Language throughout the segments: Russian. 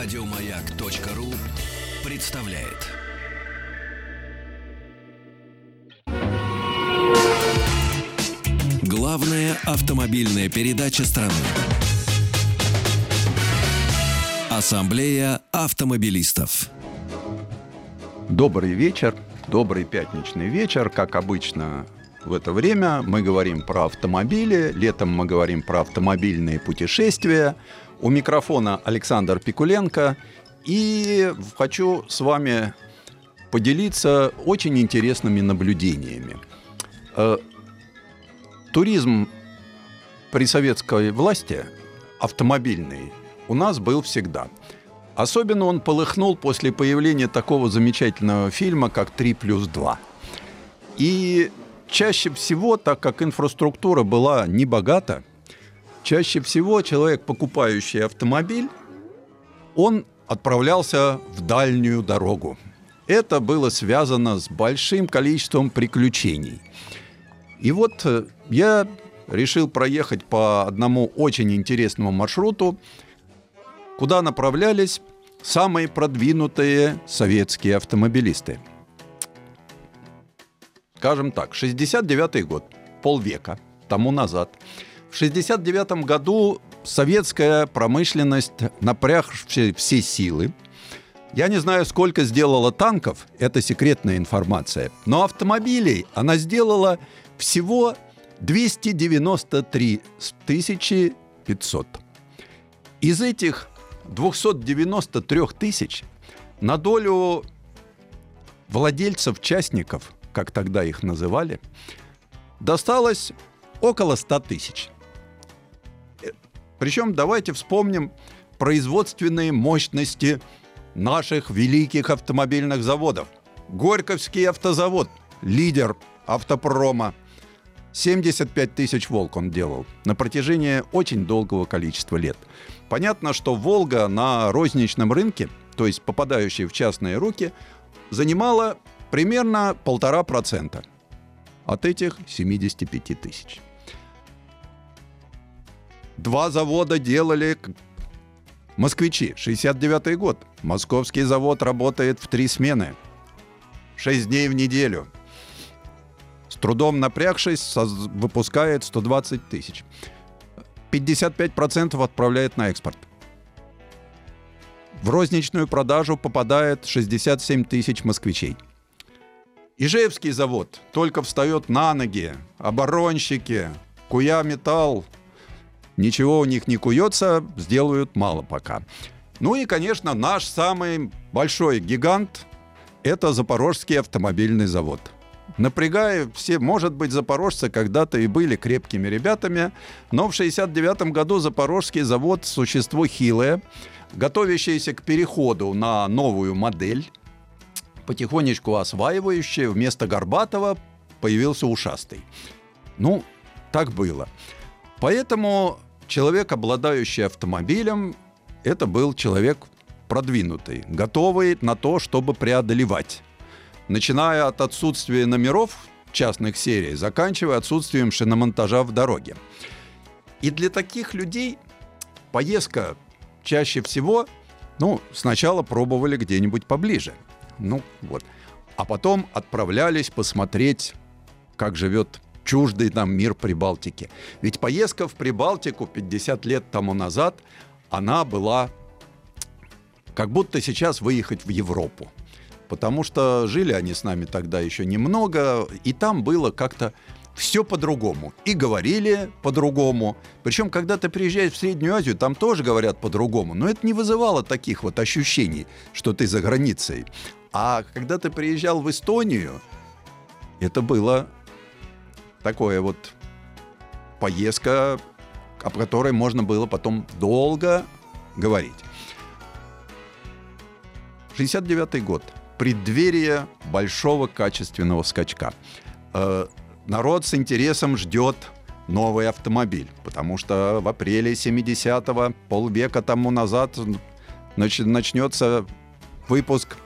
Радиомаяк.ру представляет. Главная автомобильная передача страны. Ассамблея автомобилистов. Добрый вечер, добрый пятничный вечер. Как обычно в это время мы говорим про автомобили, летом мы говорим про автомобильные путешествия. У микрофона Александр Пикуленко. И хочу с вами поделиться очень интересными наблюдениями. Э, туризм при советской власти автомобильный у нас был всегда. Особенно он полыхнул после появления такого замечательного фильма, как «Три плюс два». И чаще всего, так как инфраструктура была не богата, чаще всего человек, покупающий автомобиль, он отправлялся в дальнюю дорогу. Это было связано с большим количеством приключений. И вот э, я решил проехать по одному очень интересному маршруту, куда направлялись самые продвинутые советские автомобилисты. Скажем так, 69 год, полвека тому назад. В 69 году советская промышленность, напрягшая все силы, я не знаю, сколько сделала танков, это секретная информация, но автомобилей она сделала всего 293 500. Из этих 293 тысяч на долю владельцев-частников, как тогда их называли, досталось около 100 тысяч. Причем давайте вспомним производственные мощности наших великих автомобильных заводов. Горьковский автозавод, лидер автопрома. 75 тысяч «Волк» он делал на протяжении очень долгого количества лет. Понятно, что «Волга» на розничном рынке, то есть попадающая в частные руки, занимала примерно полтора процента от этих 75 тысяч. Два завода делали москвичи. 69 год. Московский завод работает в три смены. Шесть дней в неделю. С трудом напрягшись, выпускает 120 тысяч. 55% отправляет на экспорт. В розничную продажу попадает 67 тысяч москвичей. Ижевский завод только встает на ноги. Оборонщики, Куя Металл, ничего у них не куется, сделают мало пока. Ну и, конечно, наш самый большой гигант – это Запорожский автомобильный завод. Напрягая все, может быть, запорожцы когда-то и были крепкими ребятами, но в 1969 году Запорожский завод – существо хилое, готовящееся к переходу на новую модель, потихонечку осваивающее, вместо Горбатова появился ушастый. Ну, так было. Поэтому человек, обладающий автомобилем, это был человек продвинутый, готовый на то, чтобы преодолевать. Начиная от отсутствия номеров частных серий, заканчивая отсутствием шиномонтажа в дороге. И для таких людей поездка чаще всего, ну, сначала пробовали где-нибудь поближе. Ну, вот. А потом отправлялись посмотреть, как живет чуждый нам мир Прибалтики. Ведь поездка в Прибалтику 50 лет тому назад, она была как будто сейчас выехать в Европу. Потому что жили они с нами тогда еще немного, и там было как-то все по-другому. И говорили по-другому. Причем, когда ты приезжаешь в Среднюю Азию, там тоже говорят по-другому. Но это не вызывало таких вот ощущений, что ты за границей. А когда ты приезжал в Эстонию, это было такое вот поездка, о которой можно было потом долго говорить. 69 год. Преддверие большого качественного скачка. Э, народ с интересом ждет новый автомобиль, потому что в апреле 70-го, полвека тому назад, начнется выпуск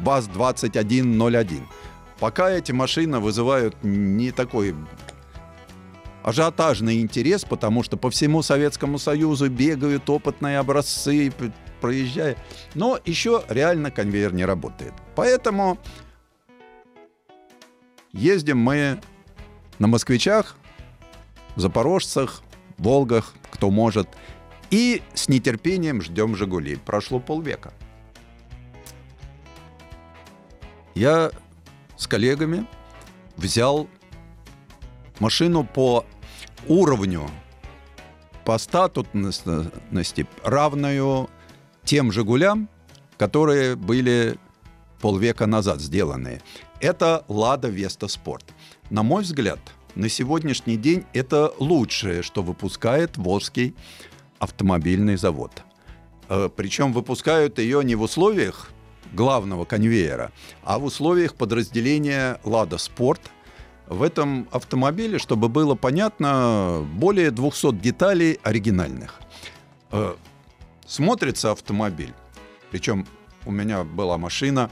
ВАЗ-2101. Пока эти машины вызывают не такой ажиотажный интерес, потому что по всему Советскому Союзу бегают опытные образцы, проезжая. Но еще реально конвейер не работает. Поэтому ездим мы на москвичах, запорожцах, волгах, кто может. И с нетерпением ждем «Жигули». Прошло полвека. Я с коллегами взял машину по уровню, по статусности, равную тем «Жигулям», которые были полвека назад сделаны. Это «Лада Веста Спорт». На мой взгляд, на сегодняшний день это лучшее, что выпускает Волжский автомобильный завод. Э, Причем выпускают ее не в условиях главного конвейера, а в условиях подразделения «Лада Спорт». В этом автомобиле, чтобы было понятно, более 200 деталей оригинальных. Э, смотрится автомобиль, причем у меня была машина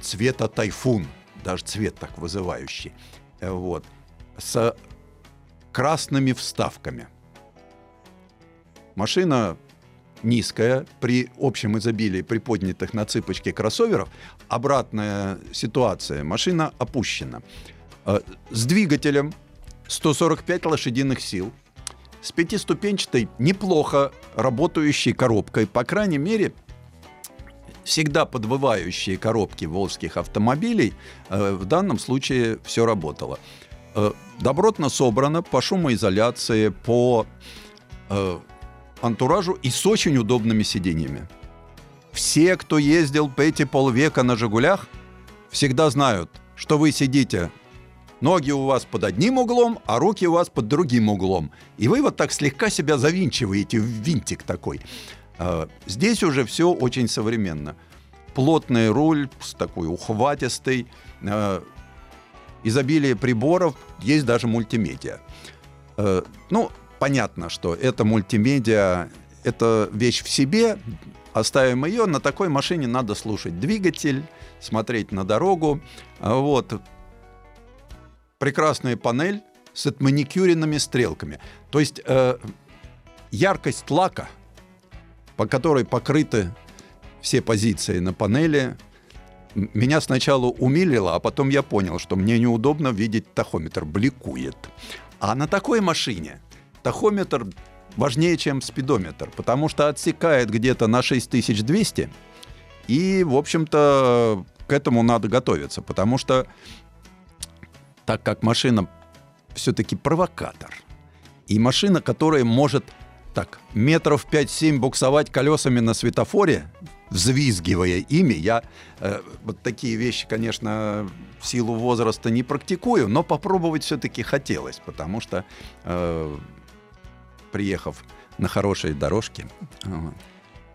цвета тайфун, даже цвет так вызывающий, э, вот, с красными вставками. Машина низкая при общем изобилии приподнятых на цыпочке кроссоверов. Обратная ситуация. Машина опущена. Э, с двигателем 145 лошадиных сил. С пятиступенчатой, неплохо работающей коробкой. По крайней мере, всегда подвывающие коробки волжских автомобилей, э, в данном случае все работало. Э, добротно собрано по шумоизоляции, по антуражу и с очень удобными сиденьями. Все, кто ездил по эти полвека на «Жигулях», всегда знают, что вы сидите Ноги у вас под одним углом, а руки у вас под другим углом. И вы вот так слегка себя завинчиваете в винтик такой. А, здесь уже все очень современно. Плотный руль такой ухватистой, а, изобилие приборов, есть даже мультимедиа. А, ну, понятно, что это мультимедиа, это вещь в себе, оставим ее, на такой машине надо слушать двигатель, смотреть на дорогу. Вот. Прекрасная панель с отманикюренными стрелками. То есть э, яркость лака, по которой покрыты все позиции на панели, меня сначала умилило, а потом я понял, что мне неудобно видеть тахометр, бликует. А на такой машине тахометр важнее, чем спидометр, потому что отсекает где-то на 6200, и, в общем-то, к этому надо готовиться, потому что так как машина все-таки провокатор, и машина, которая может так метров 5-7 буксовать колесами на светофоре, взвизгивая ими, я э, вот такие вещи, конечно, в силу возраста не практикую, но попробовать все-таки хотелось, потому что э, приехав на хорошие дорожки,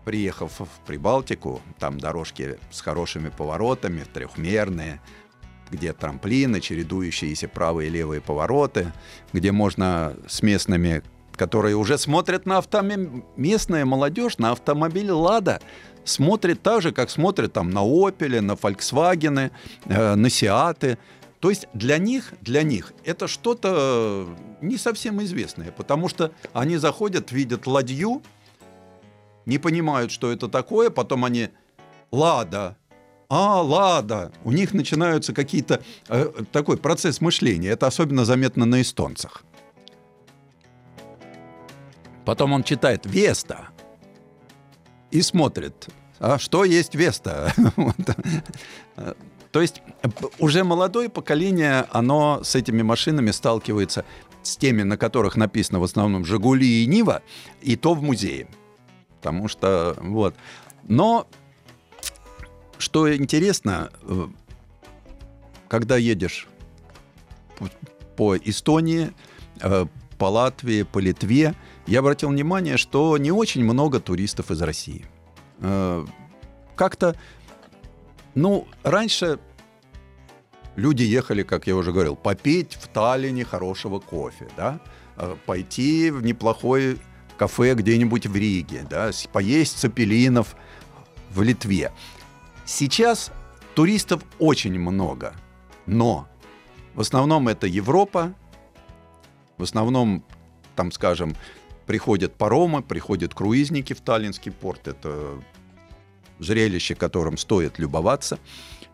приехав в Прибалтику, там дорожки с хорошими поворотами, трехмерные, где трамплины, чередующиеся правые и левые повороты, где можно с местными, которые уже смотрят на автомобиль, местная молодежь на автомобиль «Лада», смотрит так же, как смотрят там на «Опеле», на «Фольксвагены», э, на «Сиаты», то есть для них, для них это что-то не совсем известное, потому что они заходят, видят ладью, не понимают, что это такое, потом они «Лада», а, Лада. У них начинаются какие-то... Э, такой процесс мышления. Это особенно заметно на эстонцах. Потом он читает «Веста» и смотрит, а что есть Веста? То есть уже молодое поколение, оно с этими машинами сталкивается с теми, на которых написано в основном «Жигули» и «Нива», и то в музее. Потому что, вот. Но, что интересно, э, когда едешь по Эстонии, э, по Латвии, по Литве, я обратил внимание, что не очень много туристов из России. Э, как-то ну, раньше люди ехали, как я уже говорил, попить в Таллине хорошего кофе, да, э, пойти в неплохое кафе где-нибудь в Риге, да, поесть цепелинов в Литве. Сейчас туристов очень много, но в основном это Европа, В основном, там, скажем, приходят паромы, приходят круизники в Таллинский порт. Это зрелище, которым стоит любоваться.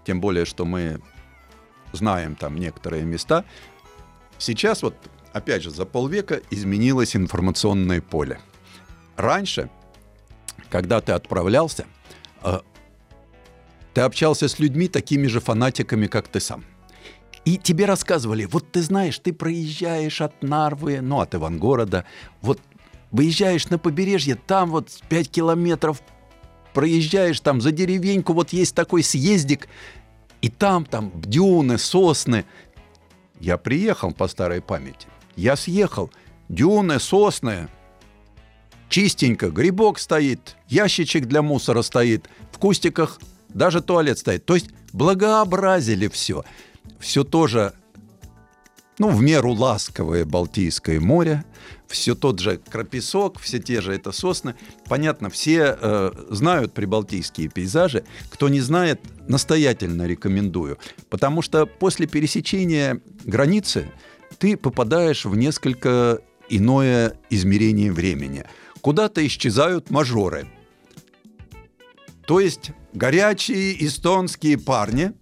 Тем более, что мы знаем там некоторые места. Сейчас вот, опять же, за полвека изменилось информационное поле. Раньше, когда ты отправлялся, э, ты общался с людьми такими же фанатиками, как ты сам. И тебе рассказывали, вот ты знаешь, ты проезжаешь от Нарвы, ну, от Ивангорода, вот выезжаешь на побережье, там вот 5 километров проезжаешь там за деревеньку, вот есть такой съездик, и там, там дюны, сосны. Я приехал по старой памяти. Я съехал. Дюны, сосны. Чистенько. Грибок стоит. Ящичек для мусора стоит. В кустиках даже туалет стоит. То есть благообразили все. Все тоже ну, в меру ласковое Балтийское море, все тот же Крапесок, все те же это сосны. Понятно, все э, знают прибалтийские пейзажи. Кто не знает, настоятельно рекомендую. Потому что после пересечения границы ты попадаешь в несколько иное измерение времени. Куда-то исчезают мажоры. То есть горячие эстонские парни –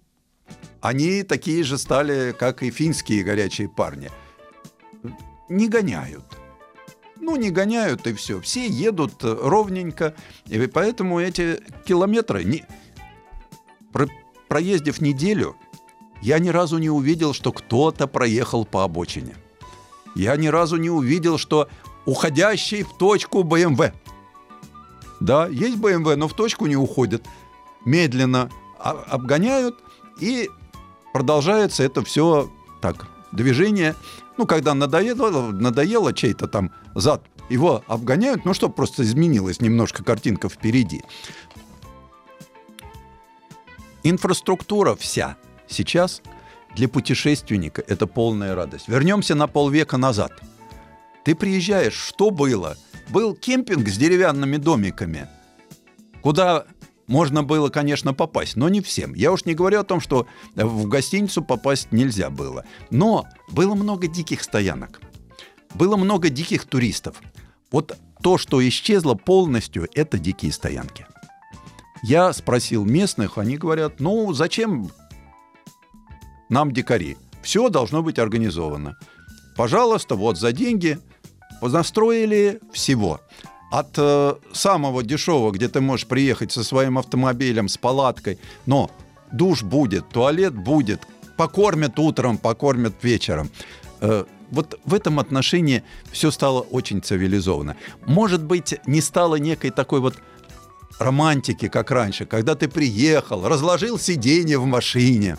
они такие же стали, как и финские горячие парни. Не гоняют. Ну, не гоняют и все. Все едут ровненько. И поэтому эти километры... Не... Про... Проездив неделю, я ни разу не увидел, что кто-то проехал по обочине. Я ни разу не увидел, что уходящий в точку БМВ. Да, есть БМВ, но в точку не уходят. Медленно обгоняют и продолжается это все так, движение. Ну, когда надоело, надоело чей-то там зад, его обгоняют, ну что, просто изменилась немножко картинка впереди. Инфраструктура вся сейчас для путешественника это полная радость. Вернемся на полвека назад. Ты приезжаешь, что было? Был кемпинг с деревянными домиками, куда можно было, конечно, попасть, но не всем. Я уж не говорю о том, что в гостиницу попасть нельзя было. Но было много диких стоянок. Было много диких туристов. Вот то, что исчезло полностью, это дикие стоянки. Я спросил местных, они говорят, ну зачем нам дикари? Все должно быть организовано. Пожалуйста, вот за деньги настроили всего от э, самого дешевого, где ты можешь приехать со своим автомобилем, с палаткой, но душ будет, туалет будет, покормят утром, покормят вечером. Э, вот в этом отношении все стало очень цивилизованно. Может быть, не стало некой такой вот романтики, как раньше, когда ты приехал, разложил сиденье в машине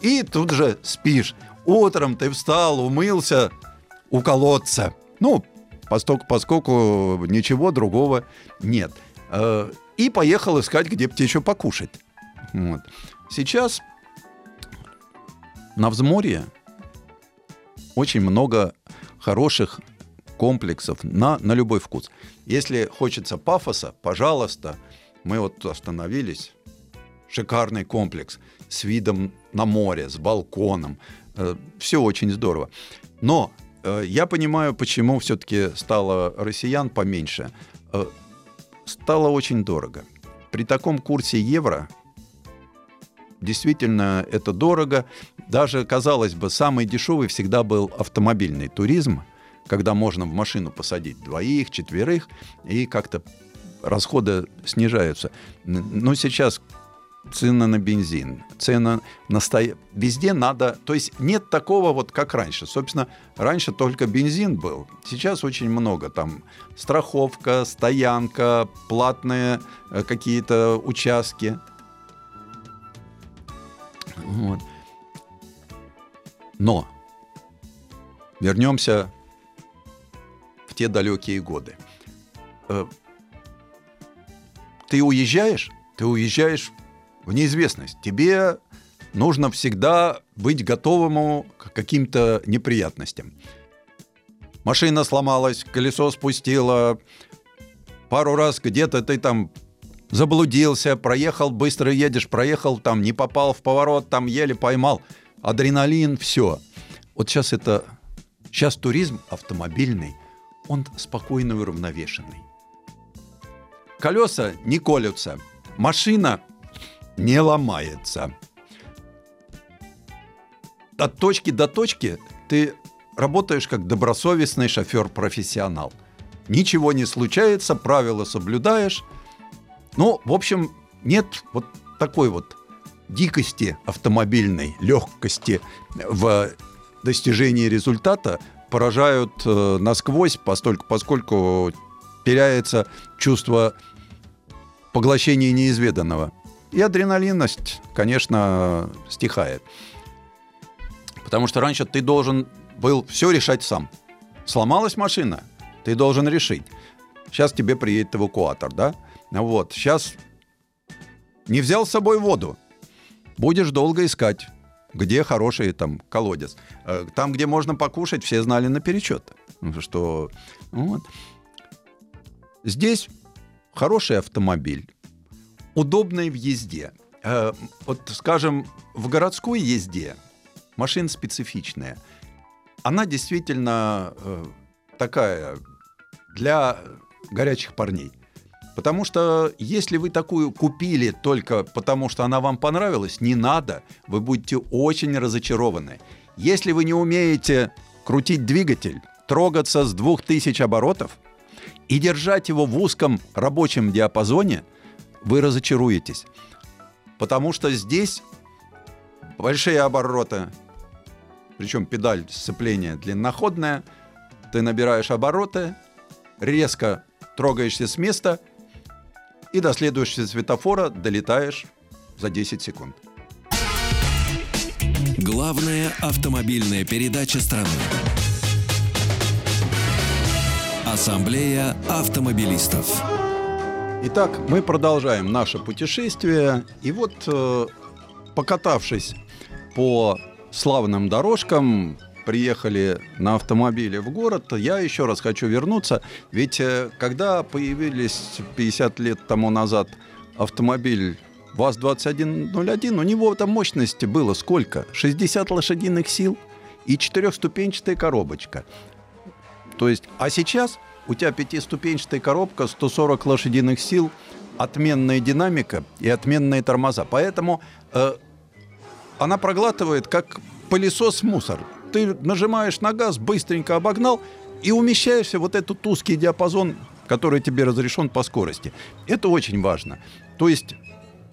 и тут же спишь. Утром ты встал, умылся у колодца. Ну, поскольку, поскольку ничего другого нет. Э, и поехал искать, где птичью покушать. Вот. Сейчас на взморье очень много хороших комплексов на, на любой вкус. Если хочется пафоса, пожалуйста, мы вот остановились. Шикарный комплекс с видом на море, с балконом. Э, Все очень здорово. Но я понимаю, почему все-таки стало россиян поменьше. Э, стало очень дорого. При таком курсе евро действительно это дорого. Даже, казалось бы, самый дешевый всегда был автомобильный туризм, когда можно в машину посадить двоих, четверых, и как-то расходы снижаются. Но сейчас цены на бензин, цена на сто... Везде надо... То есть нет такого вот, как раньше. Собственно, раньше только бензин был. Сейчас очень много. Там страховка, стоянка, платные э, какие-то участки. Вот. Но вернемся в те далекие годы. Э, ты уезжаешь, ты уезжаешь в неизвестность. Тебе нужно всегда быть готовым к каким-то неприятностям. Машина сломалась, колесо спустило, пару раз где-то ты там заблудился, проехал, быстро едешь, проехал, там не попал в поворот, там еле поймал. Адреналин, все. Вот сейчас это Сейчас туризм автомобильный, он спокойный и уравновешенный. Колеса не колются, машина не ломается. От точки до точки ты работаешь как добросовестный шофер-профессионал. Ничего не случается, правила соблюдаешь. Ну, в общем, нет вот такой вот дикости автомобильной, легкости в достижении результата поражают э, насквозь, постольку, поскольку теряется чувство поглощения неизведанного. И адреналинность, конечно, стихает. Потому что раньше ты должен был все решать сам. Сломалась машина, ты должен решить. Сейчас тебе приедет эвакуатор, да? Вот, сейчас не взял с собой воду, будешь долго искать, где хороший там колодец. Э, там, где можно покушать, все знали наперечет, что вот. Здесь хороший автомобиль, удобный в езде. Э, вот, скажем, в городской езде машина специфичная. Она действительно э, такая для горячих парней. Потому что если вы такую купили только потому, что она вам понравилась, не надо, вы будете очень разочарованы. Если вы не умеете крутить двигатель, трогаться с 2000 оборотов и держать его в узком рабочем диапазоне, вы разочаруетесь. Потому что здесь большие обороты, причем педаль сцепления длинноходная, ты набираешь обороты, резко трогаешься с места – и до следующего светофора долетаешь за 10 секунд. Главная автомобильная передача страны. Ассамблея автомобилистов. Итак, мы продолжаем наше путешествие. И вот, э, покатавшись по славным дорожкам, приехали на автомобиле в город, я еще раз хочу вернуться. Ведь э, когда появились 50 лет тому назад автомобиль ВАЗ-2101, у него там мощности было сколько? 60 лошадиных сил и четырехступенчатая коробочка. То есть, а сейчас у тебя пятиступенчатая коробка, 140 лошадиных сил, отменная динамика и отменные тормоза. Поэтому э, она проглатывает как пылесос мусор ты нажимаешь на газ, быстренько обогнал и умещаешься вот этот узкий диапазон, который тебе разрешен по скорости. Это очень важно. То есть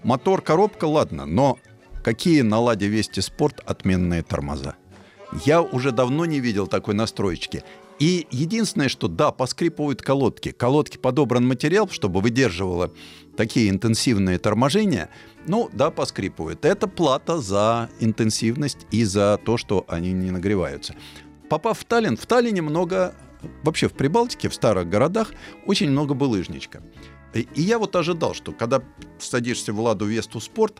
мотор, коробка, ладно, но какие на Ладе Вести Спорт отменные тормоза? Я уже давно не видел такой настроечки. И единственное, что да, поскрипывают колодки. Колодки подобран материал, чтобы выдерживало такие интенсивные торможения. Ну, да, поскрипывают. Это плата за интенсивность и за то, что они не нагреваются. Попав в Таллин, в Таллине много, вообще в Прибалтике, в старых городах, очень много булыжничка. И я вот ожидал, что когда садишься в Ладу Весту Спорт,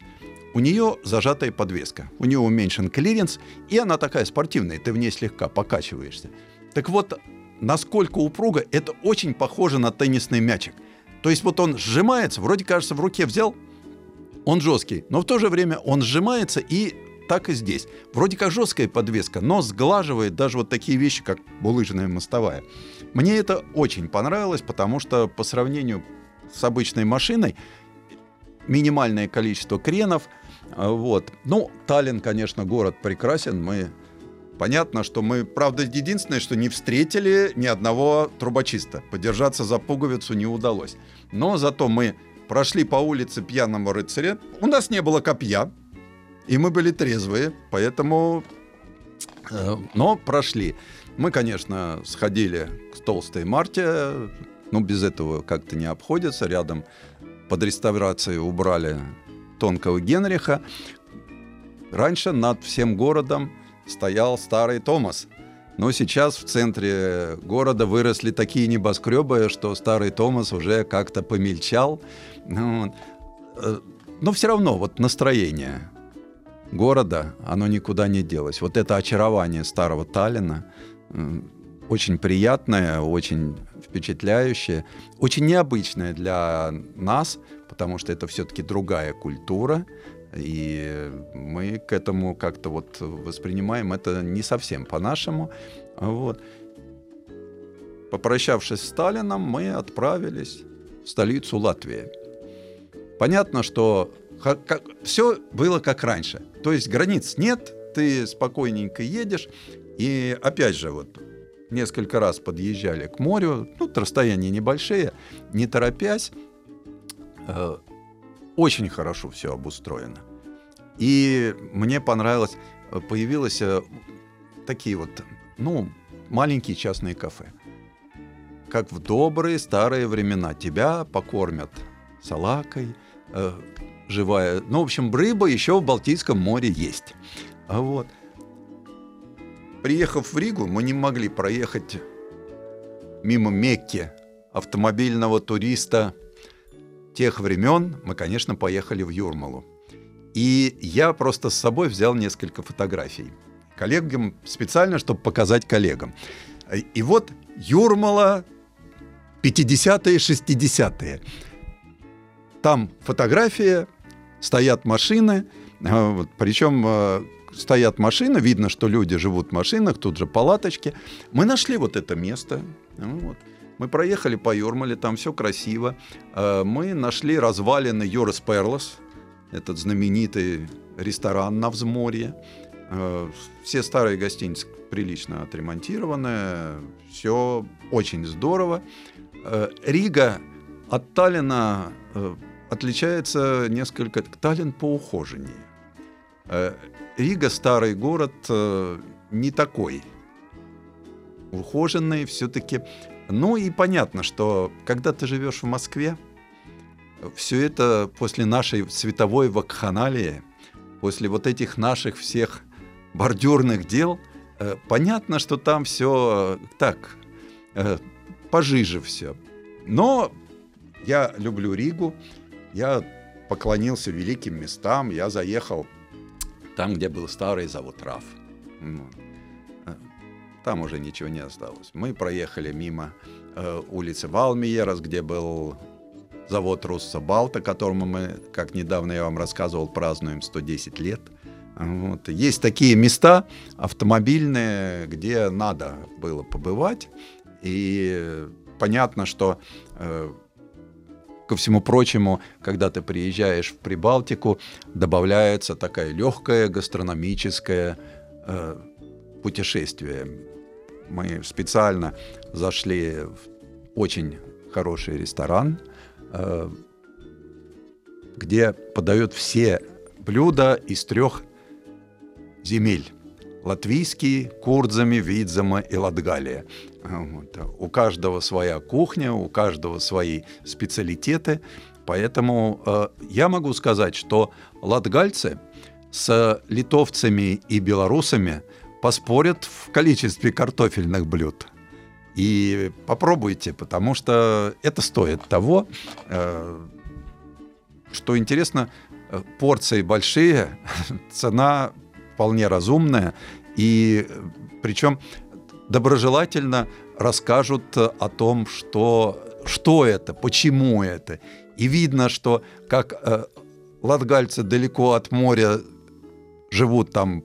у нее зажатая подвеска, у нее уменьшен клиренс, и она такая спортивная, ты в ней слегка покачиваешься. Так вот, насколько упруга, это очень похоже на теннисный мячик. То есть вот он сжимается, вроде кажется, в руке взял, он жесткий, но в то же время он сжимается и так и здесь. Вроде как жесткая подвеска, но сглаживает даже вот такие вещи, как булыжная мостовая. Мне это очень понравилось, потому что по сравнению с обычной машиной минимальное количество кренов. А, вот. Ну, Таллин, конечно, город прекрасен. Мы Понятно, что мы, правда, единственное, что не встретили ни одного трубочиста. Подержаться за пуговицу не удалось. Но зато мы прошли по улице пьяного рыцаря. У нас не было копья, и мы были трезвые, поэтому... Э, но прошли. Мы, конечно, сходили к толстой Марте, но без этого как-то не обходится. Рядом под реставрацией убрали тонкого Генриха. Раньше над всем городом стоял старый Томас – но сейчас в центре города выросли такие небоскребы, что старый Томас уже как-то помельчал. Э, но все равно вот настроение города, оно никуда не делось. Вот это очарование старого Таллина э, очень приятное, очень впечатляющее, очень необычное для нас, потому что это все-таки другая культура, И мы к этому как-то вот воспринимаем это не совсем по-нашему. Вот. Попрощавшись с Сталином, мы отправились в столицу Латвии. Понятно, что как, все было как раньше. То есть границ нет, ты спокойненько едешь. И опять же, вот несколько раз подъезжали к морю, ну, расстояния небольшие, не торопясь. Очень хорошо все обустроено. И мне понравилось, э, появилось э, такие вот, ну, маленькие частные кафе. Как в добрые старые времена. Тебя покормят салакой, э, живая. Ну, в общем, рыба еще в Балтийском море есть. А вот. Приехав в Ригу, мы не могли проехать мимо Мекки автомобильного туриста тех времен. Мы, конечно, поехали в Юрмалу. И я просто с собой взял несколько фотографий. Коллегам специально, чтобы показать коллегам. И вот Юрмала 50-е, 60-е. Там фотография, стоят машины, а, причем а, стоят машины, видно, что люди живут в машинах, тут же палаточки. Мы нашли вот это место. Вот. Мы проехали по Юрмале, там все красиво. А, мы нашли развалины Юрос Перлос, этот знаменитый ресторан на взморье. Э, все старые гостиницы прилично отремонтированы, все очень здорово. Э, Рига от Таллина э, отличается несколько... Таллин поухоженнее. Рига, старый город, не такой ухоженный все-таки. Ну и понятно, что когда ты живешь в Москве, все это после нашей световой вакханалии, после вот этих наших всех бордюрных дел, э, понятно, что там все э, так, э, пожиже все. Но я люблю Ригу, я поклонился великим местам, я заехал там, где был старый завод РАФ. Там уже ничего не осталось. Мы проехали мимо улицы Валмиерас, где был завод Русса Балта, которому мы, как недавно я вам рассказывал, празднуем 110 лет. Вот. Есть такие места автомобильные, где надо было побывать. И понятно, что э, ко всему прочему, когда ты приезжаешь в Прибалтику, добавляется такая легкая гастрономическое э, путешествие. Мы специально зашли в очень хороший ресторан – Э, где подают все блюда из трех земель. Латвийские, Курдзами, Видзама и Латгалия. Вот. У каждого своя кухня, у каждого свои специалитеты. Поэтому э, я могу сказать, что латгальцы с литовцами и белорусами поспорят в количестве картофельных блюд. И попробуйте, потому что это стоит того. Э, что интересно, э, порции большие, цена вполне разумная, и причем доброжелательно расскажут о том, что, что это, почему это. И видно, что как э, латгальцы далеко от моря живут там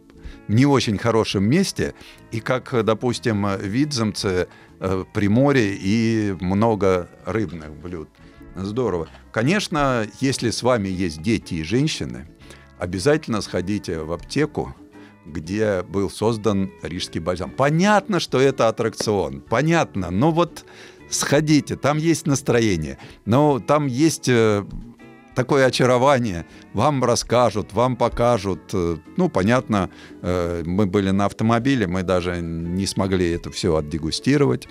не очень хорошем месте, и как, допустим, видземцы э, Приморье и много рыбных блюд. Здорово. Конечно, если с вами есть дети и женщины, обязательно сходите в аптеку, где был создан рижский бальзам. Понятно, что это аттракцион, понятно, но вот сходите, там есть настроение, но там есть э, такое очарование. Вам расскажут, вам покажут. Э, ну, понятно, э, мы были на автомобиле, мы даже не смогли это все отдегустировать.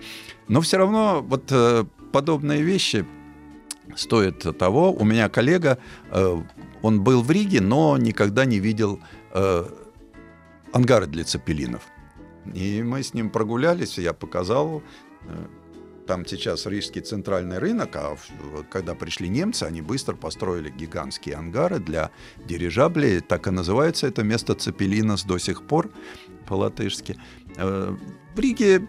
Но все равно вот э, подобные вещи стоят того. У меня коллега, он был в Риге, но никогда не видел ангары для цепелинов. И мы с ним прогулялись, я показал там сейчас рижский центральный рынок, а когда пришли немцы, они быстро построили гигантские ангары для дирижаблей. Так и называется это место Цепелинос до сих пор по-латышски. Э, в Риге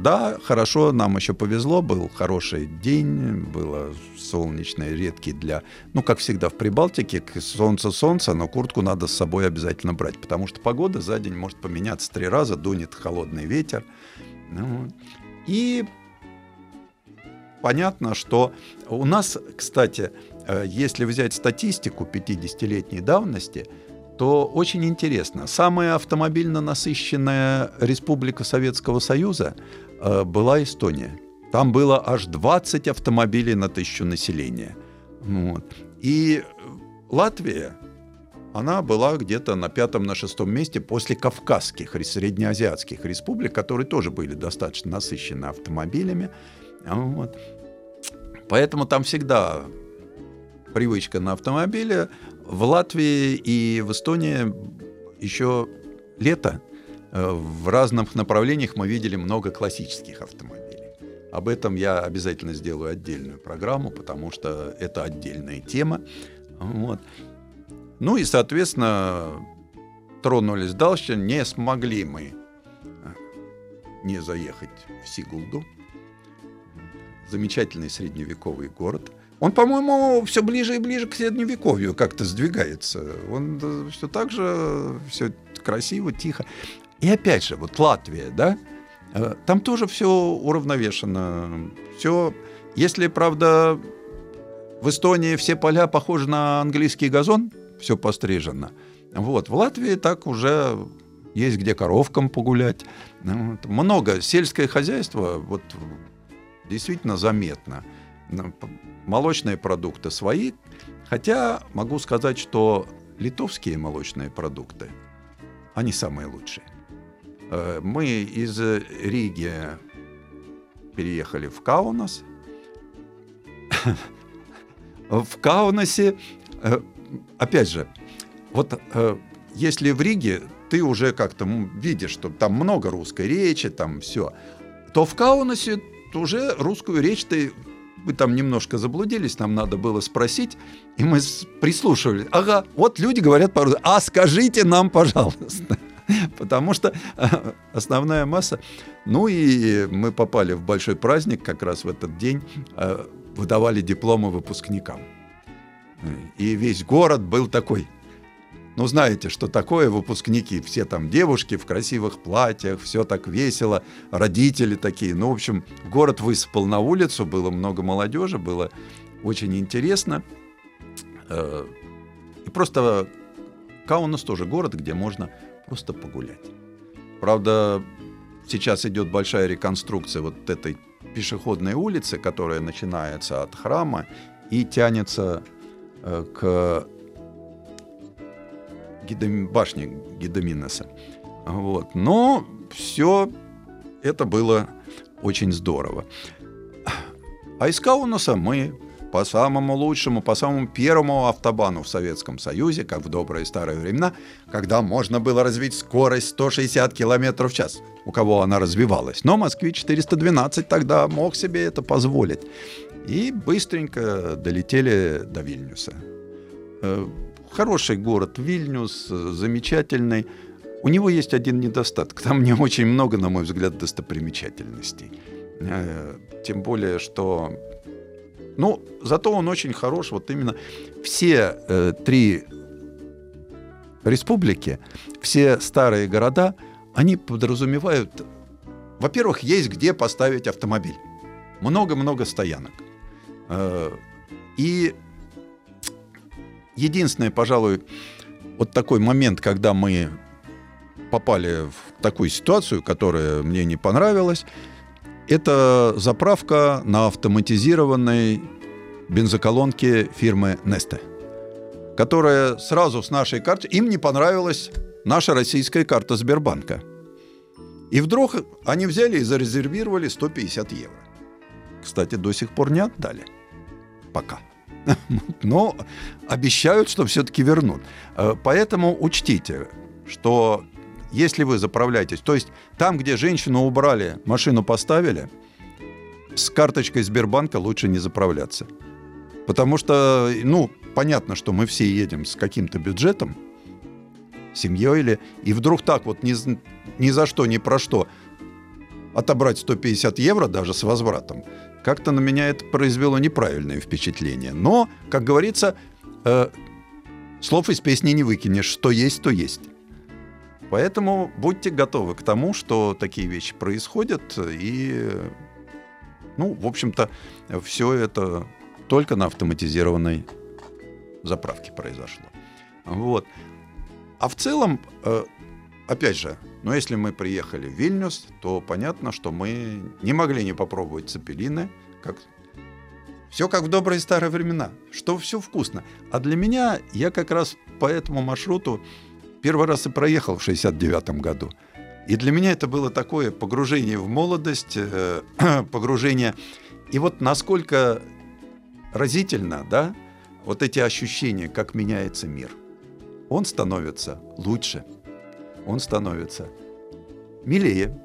Да, хорошо, нам еще повезло, был хороший день, было солнечный, редкий для... Ну, как всегда в Прибалтике, солнце-солнце, но куртку надо с собой обязательно брать, потому что погода за день может поменяться три раза, дунет холодный ветер. Ну, и понятно, что у нас, кстати, э, если взять статистику 50-летней давности, то очень интересно. Самая автомобильно насыщенная республика Советского Союза э, была Эстония. Там было аж 20 автомобилей на тысячу населения. Вот. И Латвия, она была где-то на пятом, на шестом месте после кавказских, среднеазиатских республик, которые тоже были достаточно насыщены автомобилями. Вот. Поэтому там всегда привычка на автомобиле. В Латвии и в Эстонии еще лето. Э, в разных направлениях мы видели много классических автомобилей. Об этом я обязательно сделаю отдельную программу, потому что это отдельная тема. Вот. Ну и, соответственно, тронулись дальше, не смогли мы э, не заехать в Сигулду. Замечательный средневековый город – он, по-моему, все ближе и ближе к средневековью как-то сдвигается. Он э, все так же, все красиво, тихо. И опять же, вот Латвия, да, э, там тоже все уравновешено. Все, если, правда, в Эстонии все поля похожи на английский газон, все пострижено. Вот, в Латвии так уже есть где коровкам погулять. Много. Сельское хозяйство вот, действительно заметно молочные продукты свои, хотя могу сказать, что литовские молочные продукты, они самые лучшие. Э, мы из Риги переехали в Каунас. В Каунасе, э, опять же, вот э, если в Риге ты уже как-то видишь, что там много русской речи, там все, то в Каунасе уже русскую речь ты мы там немножко заблудились, нам надо было спросить, и мы прислушивались. Ага, вот люди говорят по-русски, а скажите нам, пожалуйста. Потому что э, основная масса... Ну и мы попали в большой праздник как раз в этот день, э, выдавали дипломы выпускникам. И весь город был такой ну, знаете, что такое выпускники, все там девушки в красивых платьях, все так весело, родители такие. Ну, в общем, город высыпал на улицу, было много молодежи, было очень интересно. Э, и просто Каунас тоже город, где можно просто погулять. Правда, сейчас идет большая реконструкция вот этой пешеходной улицы, которая начинается от храма и тянется э, к Гидом, башни Гидоминоса. Вот. Но все это было очень здорово. А из Каунаса мы по самому лучшему, по самому первому автобану в Советском Союзе, как в добрые старые времена, когда можно было развить скорость 160 км в час. У кого она развивалась. Но Москвич-412 тогда мог себе это позволить. И быстренько долетели до Вильнюса. Хороший город Вильнюс, э, замечательный. У него есть один недостаток. Там не очень много, на мой взгляд, достопримечательностей. Э, тем более, что... Ну, зато он очень хорош. Вот именно все э, три республики, все старые города, они подразумевают... Во-первых, есть где поставить автомобиль. Много-много стоянок. Э, и единственное, пожалуй, вот такой момент, когда мы попали в такую ситуацию, которая мне не понравилась, это заправка на автоматизированной бензоколонке фирмы Neste, которая сразу с нашей карты... Им не понравилась наша российская карта Сбербанка. И вдруг они взяли и зарезервировали 150 евро. Кстати, до сих пор не отдали. Пока. но обещают, что все-таки вернут. Э, поэтому учтите, что если вы заправляетесь, то есть там, где женщину убрали, машину поставили, с карточкой Сбербанка лучше не заправляться. Потому что, ну, понятно, что мы все едем с каким-то бюджетом, семьей или... И вдруг так вот ни, ни за что, ни про что отобрать 150 евро даже с возвратом, как-то на меня это произвело неправильное впечатление. Но, как говорится, э, слов из песни не выкинешь, что есть, то есть. Поэтому будьте готовы к тому, что такие вещи происходят, и, ну, в общем-то, все это только на автоматизированной заправке произошло. Вот. А в целом, э, опять же, но если мы приехали в Вильнюс, то понятно, что мы не могли не попробовать цепелины, как все как в добрые старые времена, что все вкусно. А для меня, я как раз по этому маршруту первый раз и проехал в 69 году. И для меня это было такое погружение в молодость, э, погружение. И вот насколько разительно, да, вот эти ощущения, как меняется мир. Он становится лучше – он становится милее.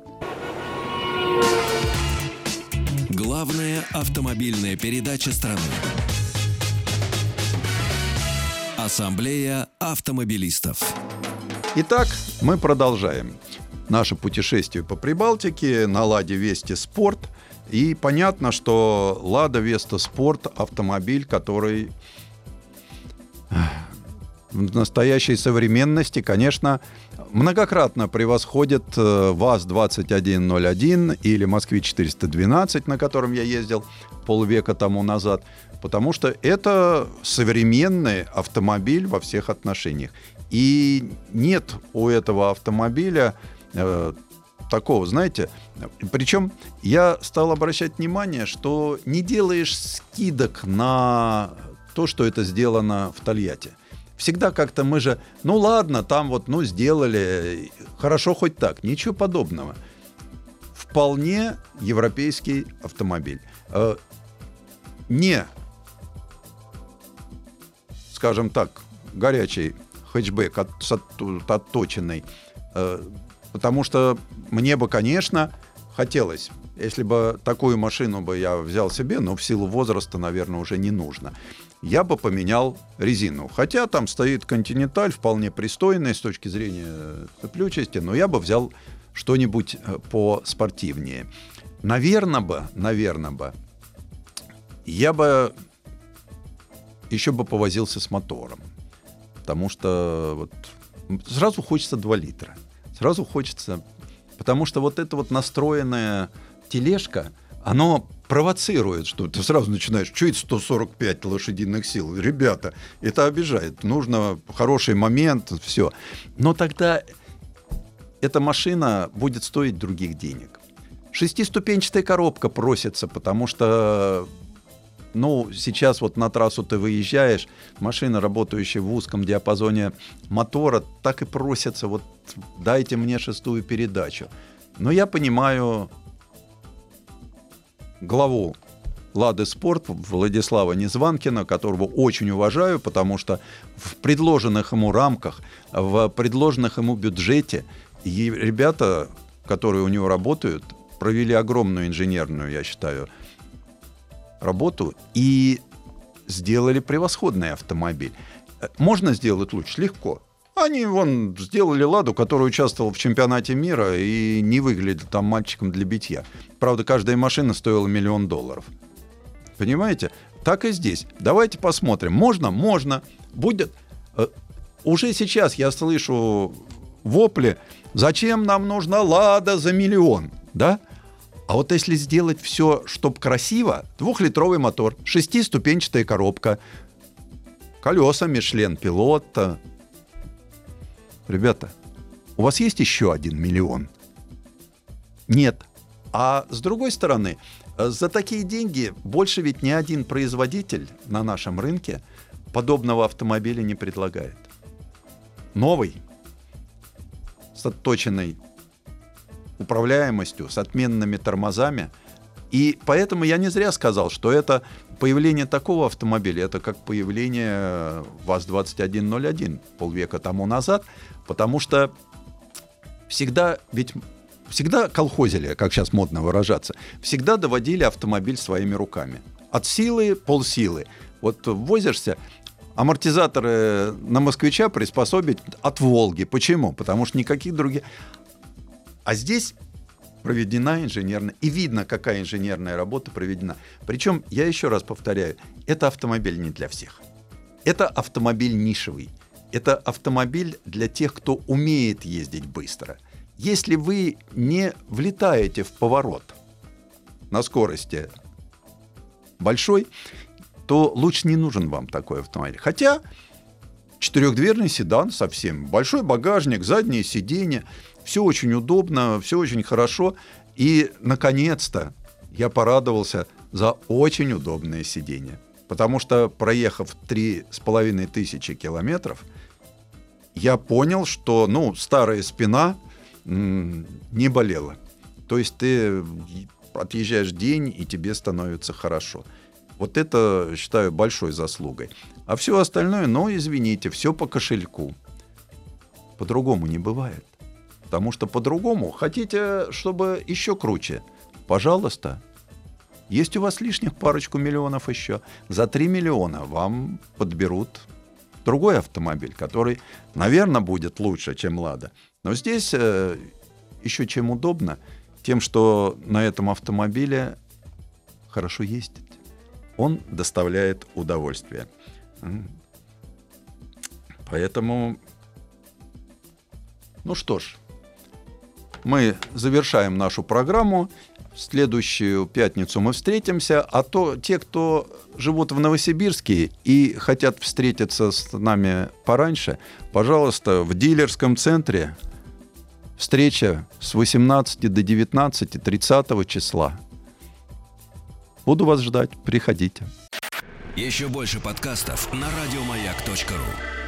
Главная автомобильная передача страны. Ассамблея автомобилистов. Итак, мы продолжаем наше путешествие по Прибалтике на «Ладе Вести Спорт». И понятно, что «Лада Веста Спорт» — автомобиль, который в настоящей современности, конечно, многократно превосходит э, ВАЗ-2101 или Москвич-412, на котором я ездил полвека тому назад, потому что это современный автомобиль во всех отношениях. И нет у этого автомобиля э, такого, знаете, причем я стал обращать внимание, что не делаешь скидок на то, что это сделано в Тольятти всегда как-то мы же, ну ладно, там вот, ну сделали, хорошо хоть так, ничего подобного. Вполне европейский автомобиль. Э, не, скажем так, горячий хэтчбэк от, отточенный, э, потому что мне бы, конечно, хотелось если бы такую машину бы я взял себе, но в силу возраста, наверное, уже не нужно я бы поменял резину. Хотя там стоит континенталь, вполне пристойный с точки зрения цеплючести, но я бы взял что-нибудь э, поспортивнее. Наверное бы, наверное бы, я бы еще бы повозился с мотором. Потому что вот сразу хочется 2 литра. Сразу хочется... Потому что вот эта вот настроенная тележка, оно провоцирует, что ты сразу начинаешь, это 145 лошадиных сил? Ребята, это обижает. Нужно хороший момент, все. Но тогда эта машина будет стоить других денег. Шестиступенчатая коробка просится, потому что ну, сейчас вот на трассу ты выезжаешь, машина, работающая в узком диапазоне мотора, так и просится, вот дайте мне шестую передачу. Но я понимаю главу Лады Спорт Владислава Незванкина, которого очень уважаю, потому что в предложенных ему рамках, в предложенных ему бюджете и ребята, которые у него работают, провели огромную инженерную, я считаю, работу и сделали превосходный автомобиль. Можно сделать лучше? Легко. Они вон сделали «Ладу», который участвовал в чемпионате мира и не выглядел там мальчиком для битья. Правда, каждая машина стоила миллион долларов. Понимаете? Так и здесь. Давайте посмотрим. Можно? Можно. Будет... Э, уже сейчас я слышу вопли, зачем нам нужна «Лада» за миллион, да? А вот если сделать все, чтобы красиво, двухлитровый мотор, шестиступенчатая коробка, колеса Мишлен пилота, Ребята, у вас есть еще один миллион? Нет. А с другой стороны, за такие деньги больше ведь ни один производитель на нашем рынке подобного автомобиля не предлагает. Новый, с отточенной управляемостью, с отменными тормозами. И поэтому я не зря сказал, что это появление такого автомобиля, это как появление ВАЗ-2101 полвека тому назад, потому что всегда ведь всегда колхозили, как сейчас модно выражаться, всегда доводили автомобиль своими руками. От силы полсилы. Вот возишься, амортизаторы на москвича приспособить от Волги. Почему? Потому что никаких других... А здесь проведена инженерная, и видно, какая инженерная работа проведена. Причем, я еще раз повторяю, это автомобиль не для всех. Это автомобиль нишевый. Это автомобиль для тех, кто умеет ездить быстро. Если вы не влетаете в поворот на скорости большой, то лучше не нужен вам такой автомобиль. Хотя четырехдверный седан совсем, большой багажник, заднее сиденье, все очень удобно, все очень хорошо. И, наконец-то, я порадовался за очень удобное сиденье. Потому что, проехав три с половиной тысячи километров, я понял, что, ну, старая спина не болела. То есть ты отъезжаешь день, и тебе становится хорошо. Вот это считаю большой заслугой. А все остальное, ну, извините, все по кошельку. По-другому не бывает. Потому что по-другому хотите, чтобы еще круче. Пожалуйста. Есть у вас лишних парочку миллионов еще. За 3 миллиона вам подберут другой автомобиль, который, наверное, будет лучше, чем «Лада». Но здесь э, еще чем удобно, тем, что на этом автомобиле хорошо ездить он доставляет удовольствие. Поэтому, ну что ж, мы завершаем нашу программу. В следующую пятницу мы встретимся. А то те, кто живут в Новосибирске и хотят встретиться с нами пораньше, пожалуйста, в дилерском центре встреча с 18 до 19 30 числа. Буду вас ждать. Приходите. Еще больше подкастов на радиомаяк.ру